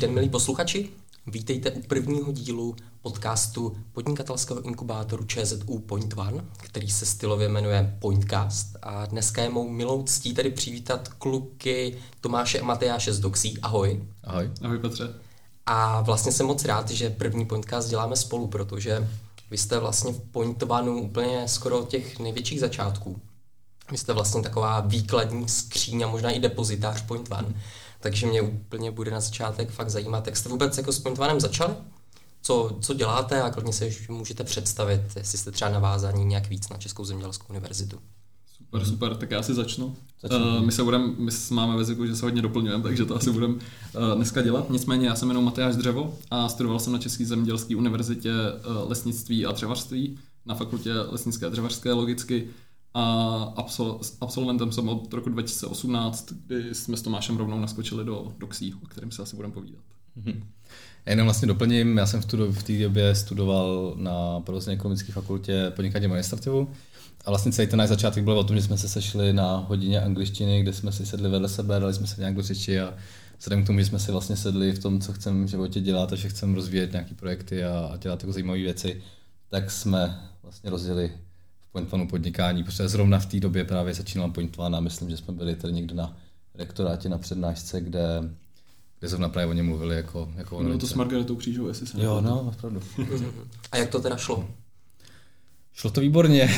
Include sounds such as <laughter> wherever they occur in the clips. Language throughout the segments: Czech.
den, milí posluchači. Vítejte u prvního dílu podcastu podnikatelského inkubátoru ČZU Point One, který se stylově jmenuje Pointcast. A dneska je mou milou ctí tady přivítat kluky Tomáše a Matyáše z Doxí. Ahoj. Ahoj. Ahoj Petře. A vlastně jsem moc rád, že první Pointcast děláme spolu, protože vy jste vlastně v Point One úplně skoro od těch největších začátků. Vy jste vlastně taková výkladní skříň a možná i depozitář Point One. Takže mě úplně bude na začátek fakt zajímat, jak jste vůbec jako s Point Onem začali? Co, co děláte a klidně se můžete představit, jestli jste třeba navázaní nějak víc na Českou zemědělskou univerzitu. Super, super, tak já si začnu. začnu. Uh, my se budeme, my máme ve zvyku, že se hodně doplňujeme, takže to asi budeme uh, dneska dělat. Nicméně já jsem jmenuji Matyáš Dřevo a studoval jsem na České zemědělské univerzitě uh, lesnictví a dřevařství na fakultě lesnické a dřevařské logicky a absol, absolventem jsem od roku 2018, kdy jsme s Tomášem rovnou naskočili do Doxí, o kterém se asi budeme povídat. Mm-hmm. Já jenom vlastně doplním, já jsem v, tu, v té době studoval na provozně ekonomické fakultě podnikání administrativu a vlastně celý ten náš začátek byl o tom, že jsme se sešli na hodině angličtiny, kde jsme si sedli vedle sebe, dali jsme se nějak do řeči a vzhledem k tomu, že jsme si vlastně sedli v tom, co chceme v životě dělat a že chceme rozvíjet nějaké projekty a, a dělat jako zajímavé věci, tak jsme vlastně rozjeli Point podnikání, protože zrovna v té době právě začínal Point a myslím, že jsme byli tady někde na rektorátě na přednášce, kde kde zrovna právě o něm mluvili jako, jako Bylo to s Margaretou Křížou, jestli se Jo, no, opravdu. a jak to teda šlo? Šlo to výborně.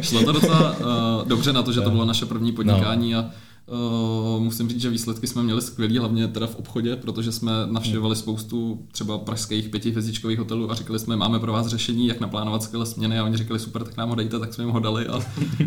šlo to docela uh, dobře na to, že to bylo naše první podnikání no. a Uh, musím říct, že výsledky jsme měli skvělý, hlavně teda v obchodě, protože jsme navštěvovali spoustu třeba pražských pětihvězdičkových hotelů a říkali jsme, máme pro vás řešení, jak naplánovat skvělé směny. A oni říkali, super, tak nám ho dejte, tak jsme jim ho dali a uh,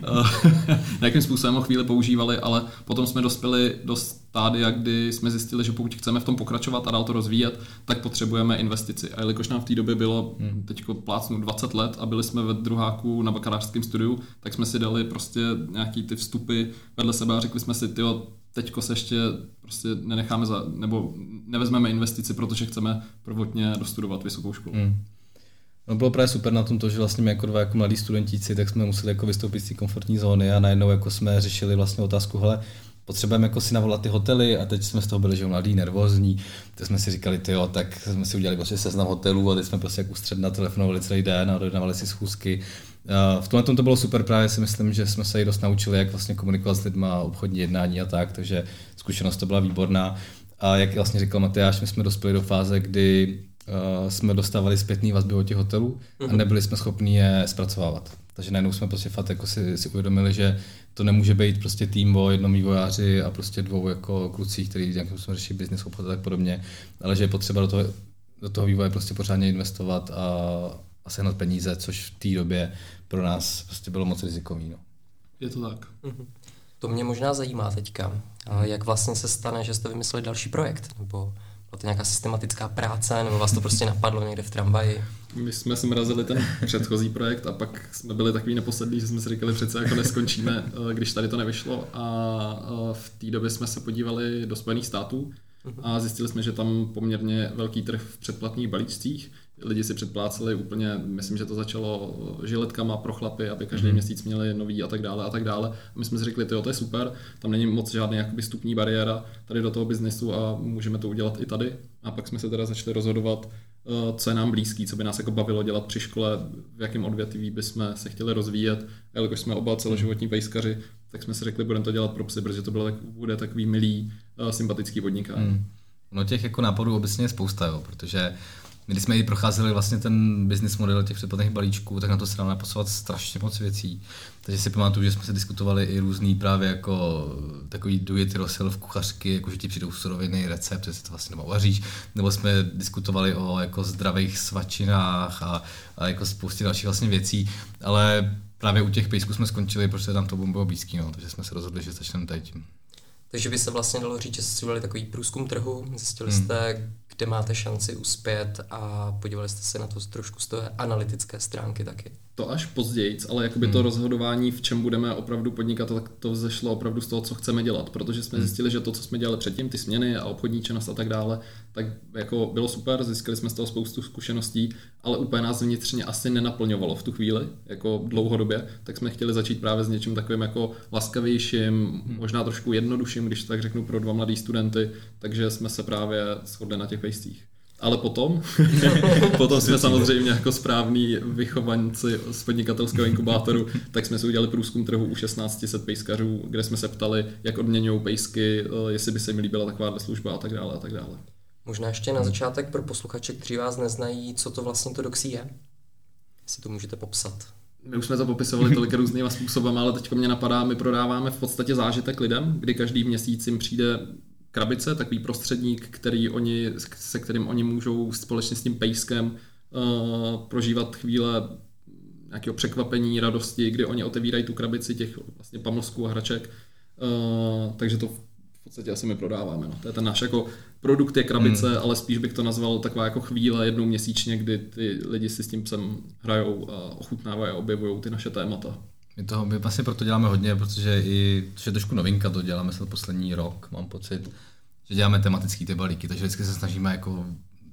<laughs> <laughs> nějakým způsobem ho chvíli používali, ale potom jsme dospěli do stádia, kdy jsme zjistili, že pokud chceme v tom pokračovat a dál to rozvíjet, tak potřebujeme investici. A jelikož nám v té době bylo hmm. teď plácnu 20 let a byli jsme ve druháku na bakalářském studiu, tak jsme si dali prostě nějaký ty vstupy vedle sebe a řekli jsme si, tyjo, teďko se ještě prostě nenecháme za, nebo nevezmeme investici, protože chceme prvotně dostudovat vysokou školu. Hmm. No bylo právě super na tom to, že vlastně my jako dva jako mladí studentíci, tak jsme museli jako vystoupit z té komfortní zóny a najednou jako jsme řešili vlastně otázku, hele, potřebujeme jako si navolat ty hotely a teď jsme z toho byli, že mladí, nervózní, teď jsme si říkali, ty jo, tak jsme si udělali prostě seznam hotelů a teď jsme prostě jako ústředna telefonovali celý den a dojednávali si schůzky. V tomhle tom to bylo super, právě si myslím, že jsme se i dost naučili, jak vlastně komunikovat s lidmi, obchodní jednání a tak, takže zkušenost to byla výborná. A jak vlastně říkal Matyáš, my jsme dospěli do fáze, kdy uh, jsme dostávali zpětný vazby od těch hotelů a mhm. nebyli jsme schopni je zpracovávat. Takže najednou jsme prostě fakt jako si, si uvědomili, že to nemůže být prostě tým o jednom vývojáři a prostě dvou jako klucích, který nějakým způsobem řeší business obchod a tak podobně, ale že je potřeba do toho, do toho vývoje prostě pořádně investovat a, a sehnat peníze, což v té době pro nás prostě bylo moc rizikový. No. Je to tak. Mm-hmm. To mě možná zajímá teďka. Jak vlastně se stane, že jste vymysleli další projekt? Nebo to nějaká systematická práce, nebo vás to prostě napadlo někde v tramvaji? My jsme si mrazili ten předchozí projekt a pak jsme byli takový neposlední, že jsme si říkali přece jako neskončíme, <laughs> eh, když tady to nevyšlo a eh, v té době jsme se podívali do Spojených států a zjistili jsme, že tam poměrně velký trh v předplatných balíčcích. Lidi si předpláceli úplně, myslím, že to začalo žiletkama pro chlapy, aby každý mm. měsíc měli nový a tak dále a tak dále. A my jsme si řekli, to je super, tam není moc žádný jakoby stupní bariéra tady do toho biznesu a můžeme to udělat i tady. A pak jsme se teda začali rozhodovat, eh, co je nám blízký, co by nás jako bavilo dělat při škole, v jakém odvětví bychom se chtěli rozvíjet. A jelikož jsme oba celoživotní pejskaři, tak jsme si řekli, budeme to dělat pro psy, protože to bylo tak, bude takový milý, uh, sympatický podnikání. Hmm. No těch jako nápadů obecně je spousta, jo, protože my když jsme i procházeli vlastně ten business model těch předplatných balíčků, tak na to se dá naposovat strašně moc věcí. Takže si pamatuju, že jsme se diskutovali i různý právě jako takový do it yourself kuchařky, jako že ti přijdou suroviny, recept, že si to vlastně doma uvaříš, nebo jsme diskutovali o jako zdravých svačinách a, a jako spoustě dalších vlastně věcí, ale právě u těch pejsků jsme skončili, protože tam to bylo blízký, no, takže jsme se rozhodli, že začneme tady tím. Takže by se vlastně dalo říct, že jste si udělali takový průzkum trhu, zjistili hmm. jste, kde máte šanci uspět a podívali jste se na to trošku z té analytické stránky taky. To až později, ale jakoby hmm. to rozhodování, v čem budeme opravdu podnikat, tak to vzešlo opravdu z toho, co chceme dělat, protože jsme hmm. zjistili, že to, co jsme dělali předtím, ty směny a obchodní činnost a tak dále, tak jako bylo super, získali jsme z toho spoustu zkušeností, ale úplně nás vnitřně asi nenaplňovalo v tu chvíli, jako dlouhodobě, tak jsme chtěli začít právě s něčím takovým jako laskavějším, hmm. možná trošku jednodušším, když tak řeknu pro dva mladý studenty, takže jsme se právě shodli na těch vejstích. Ale potom, <laughs> potom jsme samozřejmě jako správní vychovanci z podnikatelského inkubátoru, tak jsme si udělali průzkum trhu u 1600 pejskařů, kde jsme se ptali, jak odměňují pejsky, eh, jestli by se mi líbila taková služba a tak dále a tak dále. Možná ještě na začátek pro posluchače, kteří vás neznají, co to vlastně to doxí je? Jestli to můžete popsat. My už jsme to popisovali tolik různýma způsoby, ale teď mě napadá, my prodáváme v podstatě zážitek lidem, kdy každý měsíc jim přijde krabice, takový prostředník, který oni, se kterým oni můžou společně s tím pejskem uh, prožívat chvíle nějakého překvapení, radosti, kdy oni otevírají tu krabici těch vlastně pamlsků a hraček. Uh, takže to v podstatě asi my prodáváme. No. To je ten náš jako produkt je krabice, hmm. ale spíš bych to nazval taková jako chvíle jednou měsíčně, kdy ty lidi si s tím psem hrajou a ochutnávají a objevují ty naše témata. My, toho, my vlastně proto děláme hodně, protože i, to je trošku novinka, to děláme se poslední rok, mám pocit, že děláme tematický ty balíky, takže vždycky se snažíme jako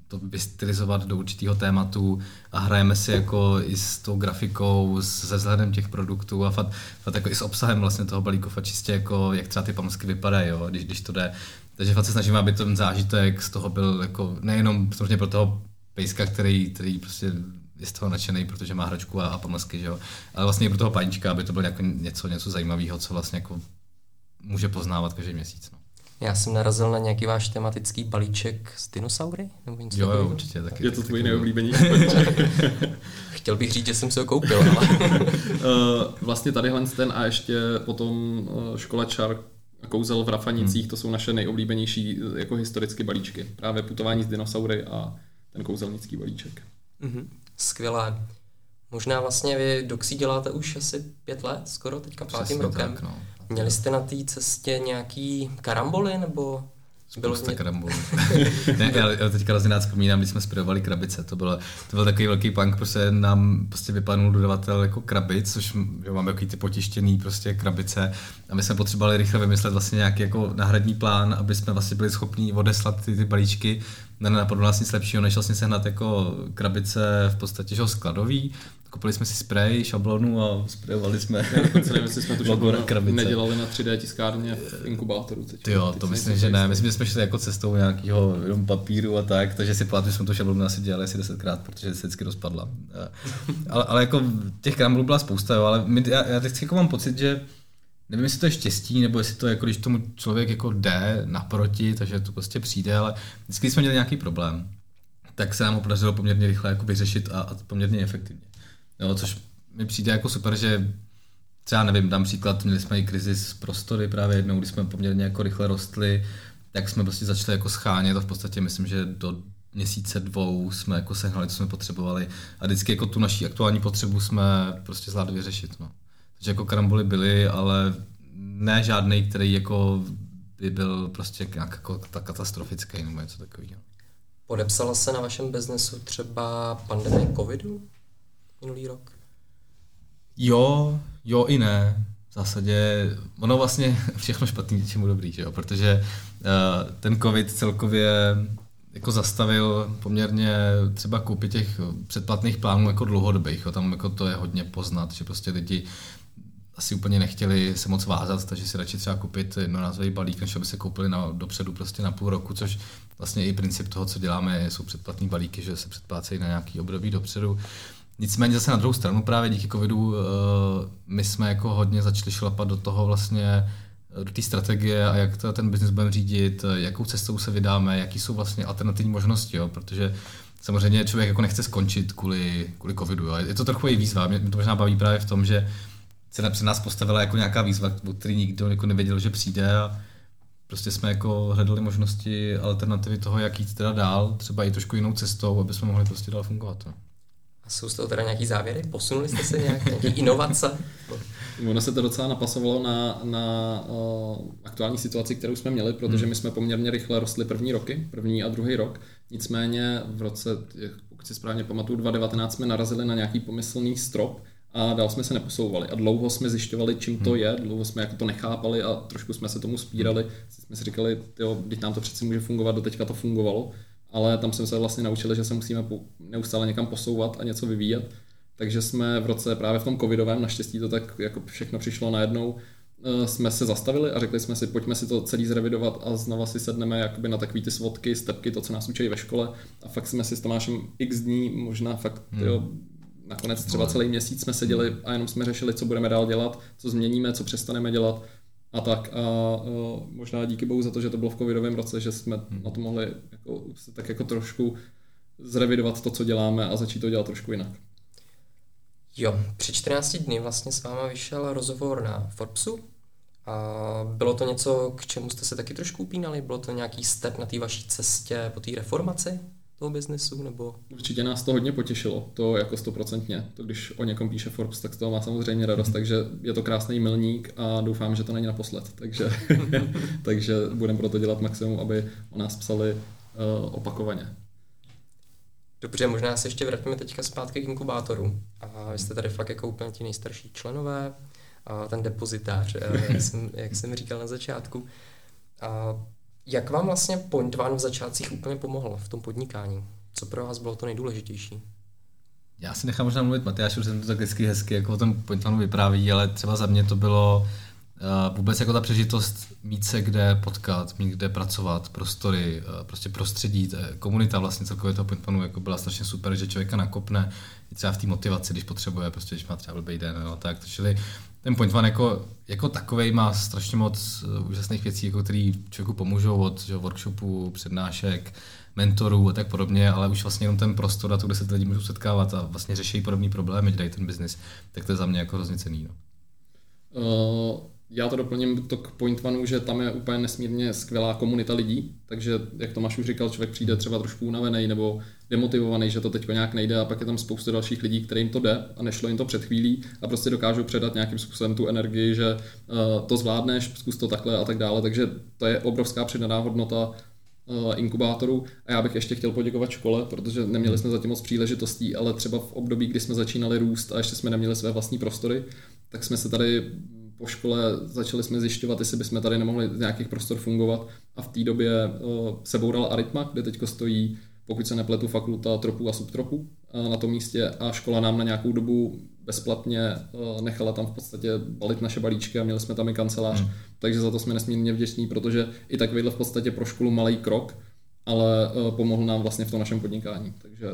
to vystylizovat do určitého tématu a hrajeme si jako i s tou grafikou, se vzhledem těch produktů a fakt, fakt jako i s obsahem vlastně toho balíku, fakt čistě jako jak třeba ty pamlsky vypadají, jo, když, když to jde. Takže fakt se snažíme, aby ten zážitek z toho byl jako nejenom pro toho pejska, který, který prostě je z toho nadšený, protože má hračku a, a pomlsky, že jo. Ale vlastně i pro toho paníčka, aby to bylo jako něco, něco zajímavého, co vlastně jako může poznávat každý měsíc. No. Já jsem narazil na nějaký váš tematický balíček z dinosaury? Nebo něco jo, jo, určitě. Taky, je to tvůj nejoblíbený <laughs> Chtěl bych říct, že jsem se ho koupil, <laughs> ale... Eh, vlastně tadyhle ten a ještě potom eh, škola čar a kouzel v Rafanicích, hmm. to jsou naše nejoblíbenější eh, jako historické balíčky. Právě putování z dinosaury a ten kouzelnický balíček. Mm-hmm. Skvělé. Možná vlastně vy Doxy děláte už asi pět let, skoro teďka pátým rokem. Tak, no. Měli jste na té cestě nějaký karamboly, nebo Spousta mě... karambolů. <laughs> ne, já, já teďka hrozně rád vzpomínám, když jsme spojovali krabice. To, bylo, to byl takový velký punk, prostě nám prostě vypadnul dodavatel jako krabic, což jo, máme takový ty potištěný prostě krabice a my jsme potřebovali rychle vymyslet vlastně nějaký jako náhradní plán, aby jsme vlastně byli schopni odeslat ty, ty balíčky nenapadlo nás nic lepšího, než vlastně sehnat jako krabice v podstatě že skladový. Koupili jsme si sprej, šablonu a sprejovali jsme. Dokonce nevím, jestli jsme tu <laughs> šablonu nedělali na 3D tiskárně v inkubátoru. Teď, jo, to myslím, že ne. Myslím, že jsme šli jako cestou nějakého jenom papíru a tak, takže si pamatuju, že jsme tu šablonu asi dělali asi desetkrát, protože se vždycky rozpadla. ale, ale jako těch kramblů byla spousta, jo, ale my, já, já teď jako mám pocit, že nevím, jestli to je štěstí, nebo jestli to je jako, když tomu člověk jako jde naproti, takže to prostě přijde, ale vždycky jsme měli nějaký problém, tak se nám ho podařilo poměrně rychle jako vyřešit a, a poměrně efektivně. Jo, což mi přijde jako super, že třeba nevím, dám příklad, měli jsme i krizi z prostory právě jednou, kdy jsme poměrně jako rychle rostli, tak jsme prostě začali jako schánět a v podstatě myslím, že do měsíce dvou jsme jako sehnali, co jsme potřebovali a vždycky jako tu naší aktuální potřebu jsme prostě zvládli vyřešit. No. Takže jako karamboly byly, ale ne žádný, který jako by byl prostě nějak jako ta katastrofický nebo něco takového. Podepsala se na vašem biznesu třeba pandemie covidu minulý rok? Jo, jo i ne. V zásadě ono vlastně <laughs> všechno špatný něčemu dobrý, že jo? protože uh, ten covid celkově jako zastavil poměrně třeba koupit těch předplatných plánů jako dlouhodobých. Jo. Tam jako to je hodně poznat, že prostě lidi asi úplně nechtěli se moc vázat, takže si radši třeba koupit jednorázový balík, než aby se koupili na, dopředu prostě na půl roku, což vlastně i princip toho, co děláme, jsou předplatné balíky, že se předplácejí na nějaký období dopředu. Nicméně zase na druhou stranu právě díky covidu uh, my jsme jako hodně začali šlapat do toho vlastně eh, do té strategie a jak to, ten biznis budeme řídit, eh, jakou cestou se vydáme, jaký jsou vlastně alternativní možnosti, jo? protože samozřejmě člověk jako nechce skončit kvůli, kvůli covidu. Jo? Je to trochu i výzva, mě to možná baví právě v tom, že se, se nás postavila jako nějaká výzva, o který nikdo jako nevěděl, že přijde a prostě jsme jako hledali možnosti, alternativy toho, jak jít teda dál, třeba i trošku jinou cestou, aby jsme mohli prostě dál fungovat. No. A jsou z toho teda nějaký závěry? Posunuli jste se nějak, nějaký inovace? Ono se to docela napasovalo na, na uh, aktuální situaci, kterou jsme měli, protože hmm. my jsme poměrně rychle rostli první roky, první a druhý rok. Nicméně v roce, pokud si správně pamatuju, 2019 jsme narazili na nějaký pomyslný strop a dál jsme se neposouvali. A dlouho jsme zjišťovali, čím to hmm. je, dlouho jsme jako to nechápali a trošku jsme se tomu spírali. Jsme si říkali, jo, když nám to přeci může fungovat, do teďka to fungovalo, ale tam jsme se vlastně naučili, že se musíme neustále někam posouvat a něco vyvíjet. Takže jsme v roce právě v tom covidovém, naštěstí to tak jako všechno přišlo najednou, eh, jsme se zastavili a řekli jsme si, pojďme si to celý zrevidovat a znova si sedneme jakoby na takové ty svodky, stepky, to, co nás učí ve škole a fakt jsme si s Tomášem x dní, možná fakt hmm. jo, nakonec třeba celý měsíc jsme seděli a jenom jsme řešili, co budeme dál dělat, co změníme, co přestaneme dělat a tak. A, a možná díky bohu za to, že to bylo v covidovém roce, že jsme hmm. na to mohli jako, tak jako trošku zrevidovat to, co děláme a začít to dělat trošku jinak. Jo, před 14 dny vlastně s váma vyšel rozhovor na Forbesu. A bylo to něco, k čemu jste se taky trošku upínali? Bylo to nějaký step na té vaší cestě po té reformaci? Toho biznesu? Nebo... Určitě nás to hodně potěšilo, to jako stoprocentně. To když o někom píše Forbes, tak to má samozřejmě radost, mm-hmm. takže je to krásný milník a doufám, že to není naposled. Takže, <laughs> takže budeme proto dělat maximum, aby o nás psali uh, opakovaně. Dobře, možná se ještě vrátíme teďka zpátky k inkubátoru. A vy jste tady fakt jako úplně ti nejstarší členové, a ten depozitář, eh, jak jsem, jak jsem říkal na začátku. A jak vám vlastně Point One v začátcích úplně pomohl v tom podnikání? Co pro vás bylo to nejdůležitější? Já si nechám možná mluvit Matyáš, už jsem to tak vždycky hezky jako o tom Point One vypráví, ale třeba za mě to bylo vůbec jako ta přežitost mít se kde potkat, mít kde pracovat, prostory, uh, prostě prostředí, komunita vlastně celkově toho Point One jako byla strašně super, že člověka nakopne třeba v té motivaci, když potřebuje, prostě když má třeba blbý den, no, tak. Čili ten Point One jako, jako takový má strašně moc uh, úžasných věcí, jako který člověku pomůžou od že, workshopů, přednášek, mentorů a tak podobně, ale už vlastně jenom ten prostor a to, kde se ty lidi můžou setkávat a vlastně řeší podobné problémy, dělají ten biznis, tak to je za mě jako hrozně cený. No. Uh, já to doplním to k Point One, že tam je úplně nesmírně skvělá komunita lidí, takže jak Tomáš už říkal, člověk přijde třeba trošku unavený nebo demotivovaný, že to teď nějak nejde a pak je tam spoustu dalších lidí, kterým to jde a nešlo jim to před chvílí a prostě dokážou předat nějakým způsobem tu energii, že uh, to zvládneš, zkus to takhle a tak dále, takže to je obrovská přidaná hodnota uh, inkubátoru. A já bych ještě chtěl poděkovat škole, protože neměli jsme zatím moc příležitostí, ale třeba v období, kdy jsme začínali růst a ještě jsme neměli své vlastní prostory, tak jsme se tady po škole začali jsme zjišťovat, jestli bychom tady nemohli z nějakých prostor fungovat a v té době uh, se boural Aritma, kde teď stojí, pokud se nepletu, fakulta tropu a subtropu uh, na tom místě a škola nám na nějakou dobu bezplatně uh, nechala tam v podstatě balit naše balíčky a měli jsme tam i kancelář, hmm. takže za to jsme nesmírně vděční, protože i tak v podstatě pro školu malý krok, ale pomohl nám vlastně v tom našem podnikání. Takže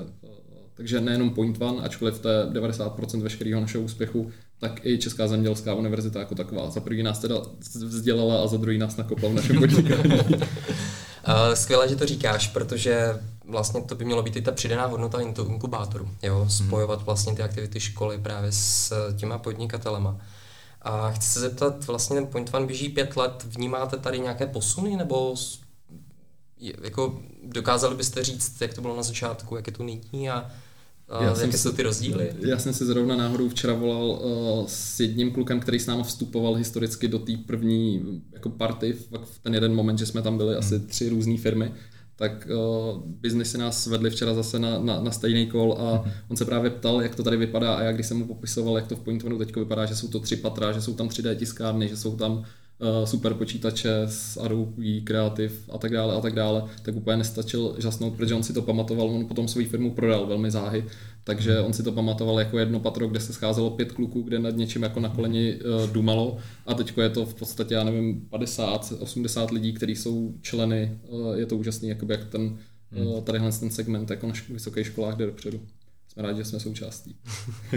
takže nejenom Point One, ačkoliv to je 90% veškerého našeho úspěchu, tak i Česká zemědělská univerzita jako taková. Za první nás teda vzdělala a za druhý nás nakopal v našem podnikání. <laughs> Skvěle, že to říkáš, protože vlastně to by mělo být i ta přidaná hodnota inkubátoru. Jo? Mhm. Spojovat vlastně ty aktivity školy právě s těma podnikatelema. A chci se zeptat, vlastně ten Point One běží pět let, vnímáte tady nějaké posuny, nebo jako dokázali byste říct, jak to bylo na začátku, jak je to nyní a já jaké jsem jsou ty rozdíly? Já jsem si zrovna náhodou včera volal uh, s jedním klukem, který s námi vstupoval historicky do té první jako party, v ten jeden moment, že jsme tam byli hmm. asi tři různé firmy, tak uh, biznesy nás vedli včera zase na, na, na stejný kol a hmm. on se právě ptal, jak to tady vypadá a já když jsem mu popisoval, jak to v Point teď vypadá, že jsou to tři patra, že jsou tam 3D tiskárny, že jsou tam Eh, super počítače s Adobe Creative a tak dále a tak dále, tak úplně nestačil žasnout, protože on si to pamatoval, on potom svou firmu prodal velmi záhy, takže on si to pamatoval jako jedno patro, kde se scházelo pět kluků, kde nad něčím jako na koleni uh, dumalo a teď je to v podstatě, já nevím, 50, 80 lidí, kteří jsou členy, uh, je to úžasný, jakoby jak ten, uh, tadyhle ten segment jako na vysokých školách jde dopředu. Jsme rádi, že jsme součástí.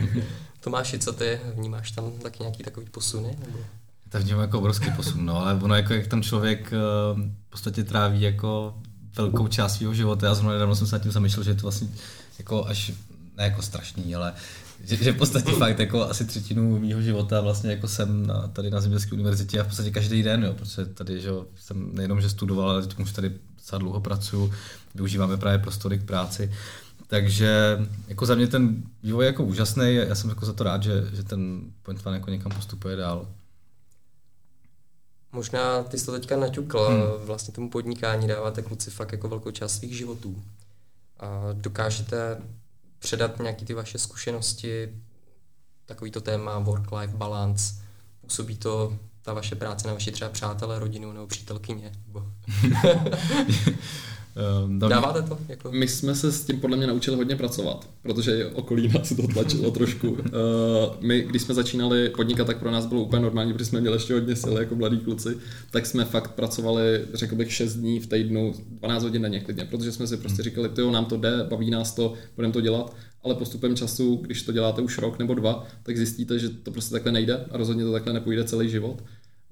<laughs> Tomáši, co ty vnímáš tam taky nějaký takový posuny? Nebo? To vnímám jako obrovský posun, no, ale ono jako, jak ten člověk uh, v podstatě tráví jako velkou část svého života. Já zrovna nedávno jsem se nad tím zamýšlel, že je to vlastně jako až, ne jako strašný, ale že, že v podstatě <laughs> fakt jako asi třetinu mého života vlastně jako jsem na, tady na Zemědělské univerzitě a v podstatě každý den, jo, protože tady že jsem nejenom, že studoval, ale teď už tady docela dlouho pracuju, využíváme právě prostory k práci. Takže jako za mě ten vývoj je jako úžasný, já jsem jako za to rád, že, že ten Point One jako někam postupuje dál. Možná ty jsi to teďka naťukl, hmm. vlastně tomu podnikání dáváte kluci fakt jako velkou část svých životů. A dokážete předat nějaké ty vaše zkušenosti takový to téma work-life balance? Působí to ta vaše práce na vaši třeba přátelé, rodinu nebo přítelkyně? Nebo... <laughs> <laughs> Um, Dáváte to? Jako? My jsme se s tím podle mě naučili hodně pracovat, protože okolí <laughs> nás to tlačilo trošku. Uh, my, když jsme začínali podnikat, tak pro nás bylo úplně normální, protože jsme měli ještě hodně sil jako mladí kluci, tak jsme fakt pracovali, řekl bych, 6 dní v týdnu, 12 hodin denně klidně, protože jsme si prostě hmm. říkali, jo, nám to jde, baví nás to, budeme to dělat, ale postupem času, když to děláte už rok nebo dva, tak zjistíte, že to prostě takhle nejde a rozhodně to takhle nepůjde celý život.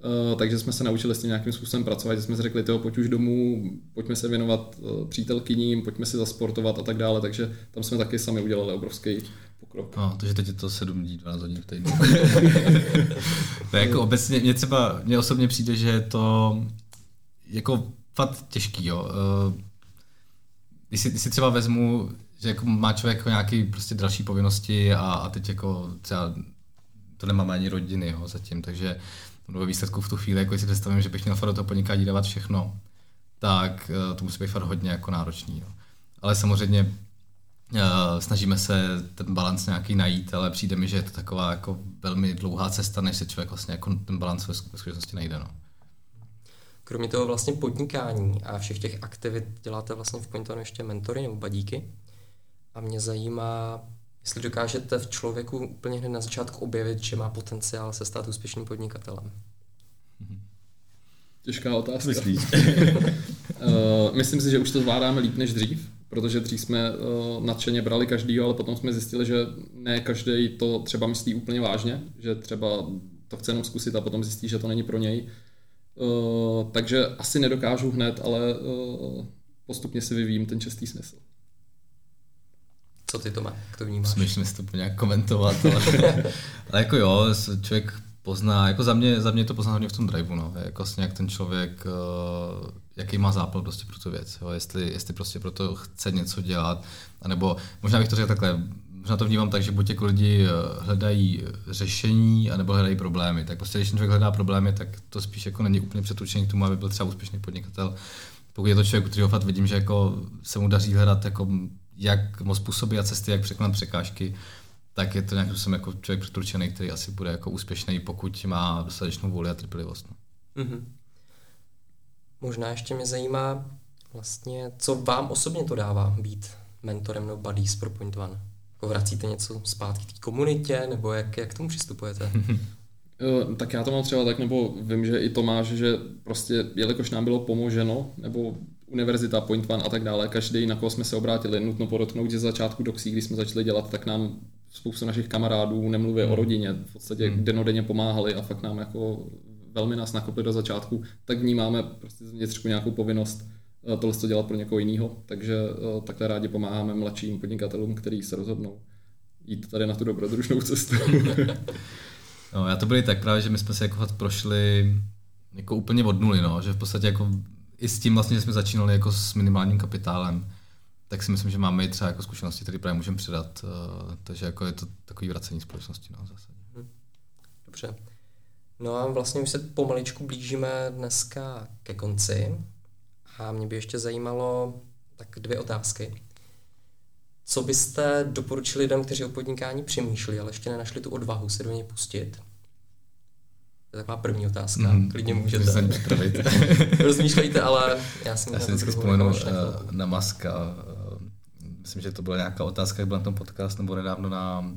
Uh, takže jsme se naučili s tím nějakým způsobem pracovat, že jsme si řekli, tyjo, pojď už domů, pojďme se věnovat uh, přítelkyním, pojďme si zasportovat a tak dále, takže tam jsme taky sami udělali obrovský pokrok. No, takže teď je to 7 dní, 12 hodin v týdnu. <laughs> to jako obecně, mě třeba, mně osobně přijde, že je to jako fakt těžký, jo. Uh, když si, když si třeba vezmu, že jako má člověk jako nějaký prostě další povinnosti a, a teď jako třeba to nemáme ani rodiny, jo, zatím, takže ve výsledku v tu chvíli, jako si představím, že bych měl fakt do toho podnikání dávat všechno, tak eh, to musí být fakt hodně jako náročný. Jo. Ale samozřejmě uh, snažíme se ten balans nějaký najít, ale přijde mi, že je to taková jako velmi dlouhá cesta, než se člověk vlastně jako ten balans ve skutečnosti najde. No. Kromě toho vlastně podnikání a všech těch aktivit děláte vlastně v Pointonu ještě mentory nebo badíky. A mě zajímá, jestli dokážete v člověku úplně hned na začátku objevit, že má potenciál se stát úspěšným podnikatelem. Těžká otázka. Myslíš? uh, <laughs> myslím si, že už to zvládáme líp než dřív, protože dřív jsme uh, nadšeně brali každýho, ale potom jsme zjistili, že ne každý to třeba myslí úplně vážně, že třeba to chce jenom zkusit a potom zjistí, že to není pro něj. Uh, takže asi nedokážu hned, ale uh, postupně si vyvíjím ten čestý smysl. Co ty to má? Jak to vnímáš? Smyšlím si to nějak komentovat, ale, <laughs> ale jako jo, člověk pozná, jako za mě, za mě to pozná hodně v tom driveu, no, jako vlastně jak ten člověk, uh, jaký má zápal prostě pro tu věc, jo, jestli, jestli prostě pro to chce něco dělat, anebo možná bych to řekl takhle, možná to vnímám tak, že buď jako lidi eh, hledají řešení, anebo hledají problémy, tak prostě když ten člověk hledá problémy, tak to spíš jako není úplně přetlučený k tomu, aby byl třeba úspěšný podnikatel. Pokud je to člověk, který fakt vidím, že jako se mu daří hledat jako jak moc způsoby a cesty, jak překonat překážky, tak je to nějak jsem jako člověk přeturčený, který asi bude jako úspěšný, pokud má dostatečnou vůli a trpělivost. Mm-hmm. Možná ještě mě zajímá vlastně, co vám osobně to dává být mentorem nebo buddies pro Point One? Jako vracíte něco zpátky té komunitě, nebo jak, jak k tomu přistupujete? <laughs> tak já to mám třeba tak, nebo vím, že i to máš, že prostě, jelikož nám bylo pomoženo, nebo univerzita, Point One a tak dále, každý, na koho jsme se obrátili, nutno podotknout, že začátku doxí, když jsme začali dělat, tak nám spoustu našich kamarádů, nemluví hmm. o rodině, v podstatě hmm. denodenně pomáhali a fakt nám jako velmi nás nakopli do začátku, tak vnímáme prostě vnitřku nějakou povinnost eh, tohle to dělat pro někoho jiného. Takže eh, takhle rádi pomáháme mladším podnikatelům, kteří se rozhodnou jít tady na tu dobrodružnou cestu. <laughs> no, já to byli tak právě, že my jsme se jako prošli jako úplně od nuly, no, že v podstatě jako i s tím vlastně, že jsme začínali jako s minimálním kapitálem, tak si myslím, že máme i třeba jako zkušenosti, které právě můžeme předat, uh, takže jako je to takový vracení společnosti no, zase. Mhm. Dobře. No a vlastně už se pomaličku blížíme dneska ke konci a mě by ještě zajímalo tak dvě otázky. Co byste doporučili lidem, kteří o podnikání přemýšlí, ale ještě nenašli tu odvahu se do něj pustit? To je taková první otázka. Mm, Klidně můžete. Se <laughs> Rozmýšlejte, ale já si Já si vždycky vzpomenu uh, na Maska. Myslím, že to byla nějaká otázka, jak byl na tom podcast, nebo nedávno na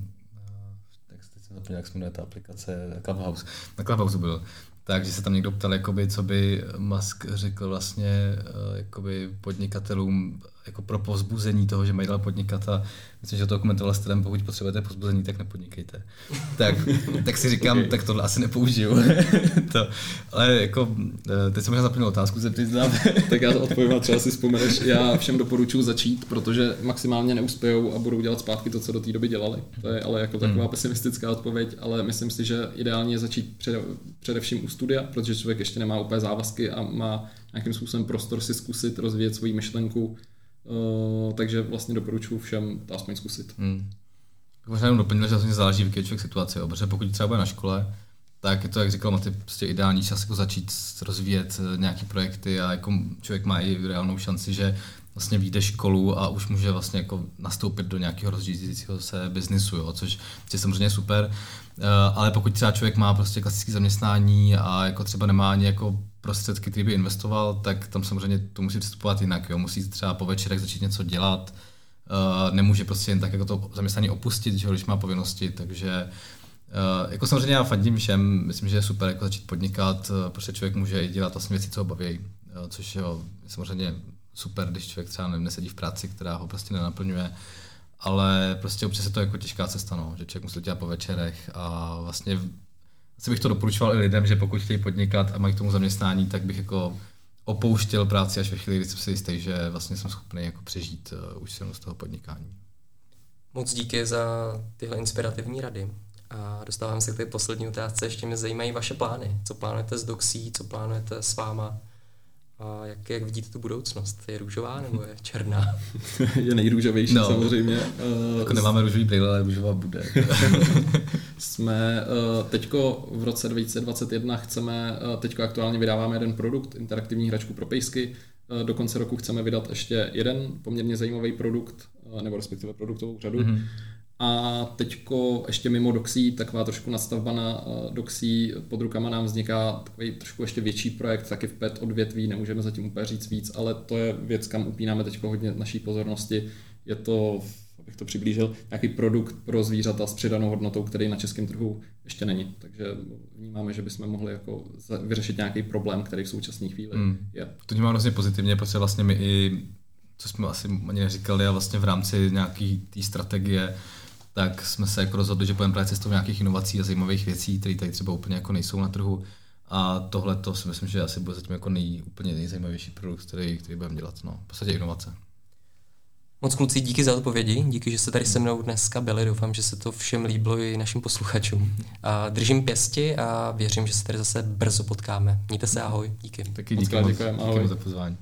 se zapomněl, jak se jmenuje ta aplikace Clubhouse. Na Clubhouse byl. Takže se tam někdo ptal, jakoby, co by Musk řekl vlastně jakoby podnikatelům jako pro pozbuzení toho, že mají dál podnikat a myslím, že to komentoval stylem, pokud potřebujete pozbuzení, tak nepodnikejte. tak, tak si říkám, okay. tak tohle asi nepoužiju. <laughs> to, ale jako, eh, teď jsem možná zapomněl otázku, se přiznám. <laughs> tak já to odpovím a třeba si vzpomeneš. Já všem doporučuji začít, protože maximálně neuspějou a budou dělat zpátky to, co do té doby dělali. To je ale jako taková hmm. pesimistická odpověď, ale myslím si, že ideálně je začít před, především u studia, protože člověk ještě nemá úplně závazky a má nějakým způsobem prostor si zkusit rozvíjet svoji myšlenku Uh, takže vlastně doporučuji všem to aspoň zkusit. Hmm. Možná jenom doplnil, že vlastně záleží, v jaké člověk situace, protože pokud třeba bude na škole, tak je to, jak říkal Maty, prostě ideální čas jako začít rozvíjet eh, nějaké projekty a jako člověk má i reálnou šanci, že vlastně vyjde školu a už může vlastně jako nastoupit do nějakého rozjíždějícího se biznisu, jo, což je samozřejmě super, uh, ale pokud třeba člověk má prostě klasické zaměstnání a jako třeba nemá ani jako prostředky, které by investoval, tak tam samozřejmě to musí přistupovat jinak, jo, musí třeba po večerech začít něco dělat, uh, nemůže prostě jen tak jako to zaměstnání opustit, že, když má povinnosti, takže Uh, jako samozřejmě já fandím všem, myslím, že je super jako začít podnikat, uh, protože člověk může i dělat vlastně věci, co ho baví, uh, což je samozřejmě super, když člověk třeba nesedí v práci, která ho prostě nenaplňuje, ale prostě občas je to jako těžká cesta, no, že člověk musí dělat po večerech a vlastně asi bych to doporučoval i lidem, že pokud chtějí podnikat a mají k tomu zaměstnání, tak bych jako opouštěl práci až ve chvíli, kdy jsem si jistý, že vlastně jsem schopný jako přežít uh, už z toho podnikání. Moc díky za tyhle inspirativní rady. A dostávám se k té poslední otázce. Ještě mě zajímají vaše plány. Co plánujete s Doxí, co plánujete s váma? A jak, jak vidíte tu budoucnost? Je růžová nebo je černá? <laughs> je nejrůžovější no. samozřejmě. Jako nemáme růžový brýle, ale růžová bude. <laughs> Jsme uh, teďko v roce 2021 chceme, uh, teďko aktuálně vydáváme jeden produkt, interaktivní hračku pro pejsky. Do konce roku chceme vydat ještě jeden poměrně zajímavý produkt, nebo respektive produktovou řadu. Mm-hmm a teďko ještě mimo Doxy, taková trošku nastavba na eh, Doxy, pod rukama nám vzniká takový trošku ještě větší projekt, taky v PET odvětví, nemůžeme zatím úplně říct víc, ale to je věc, kam upínáme teďko hodně naší pozornosti. Je to, abych to přiblížil, nějaký produkt pro zvířata s přidanou hodnotou, který na českém trhu ještě není. Takže vnímáme, že bychom mohli jako vyřešit nějaký problém, který v současné chvíli hmm. je. To vnímám hrozně pozitivně, protože vlastně my i, co jsme asi ani neříkali, a vlastně v rámci nějaké té strategie tak jsme se jako rozhodli, že budeme právě cestou nějakých inovací a zajímavých věcí, které tady třeba úplně jako nejsou na trhu. A tohle to si myslím, že asi bude zatím jako nej, úplně nejzajímavější produkt, který, který budeme dělat. No, v podstatě inovace. Moc kluci, díky za odpovědi, díky, že jste tady se mnou dneska byli, doufám, že se to všem líbilo i našim posluchačům. A držím pěsti a věřím, že se tady zase brzo potkáme. Mějte se, ahoj, díky. Taky díky, moc, díky za pozvání.